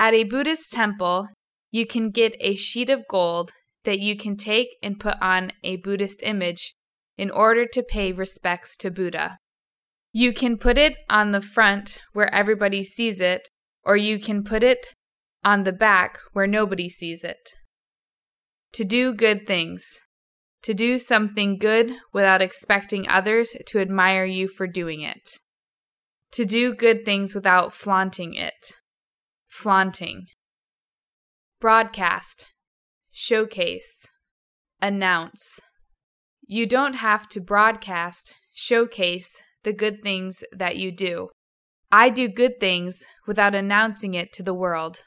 At a Buddhist temple, you can get a sheet of gold that you can take and put on a Buddhist image in order to pay respects to Buddha. You can put it on the front where everybody sees it, or you can put it on the back where nobody sees it. To do good things. To do something good without expecting others to admire you for doing it. To do good things without flaunting it. Flaunting. Broadcast. Showcase. Announce. You don't have to broadcast, showcase the good things that you do. I do good things without announcing it to the world.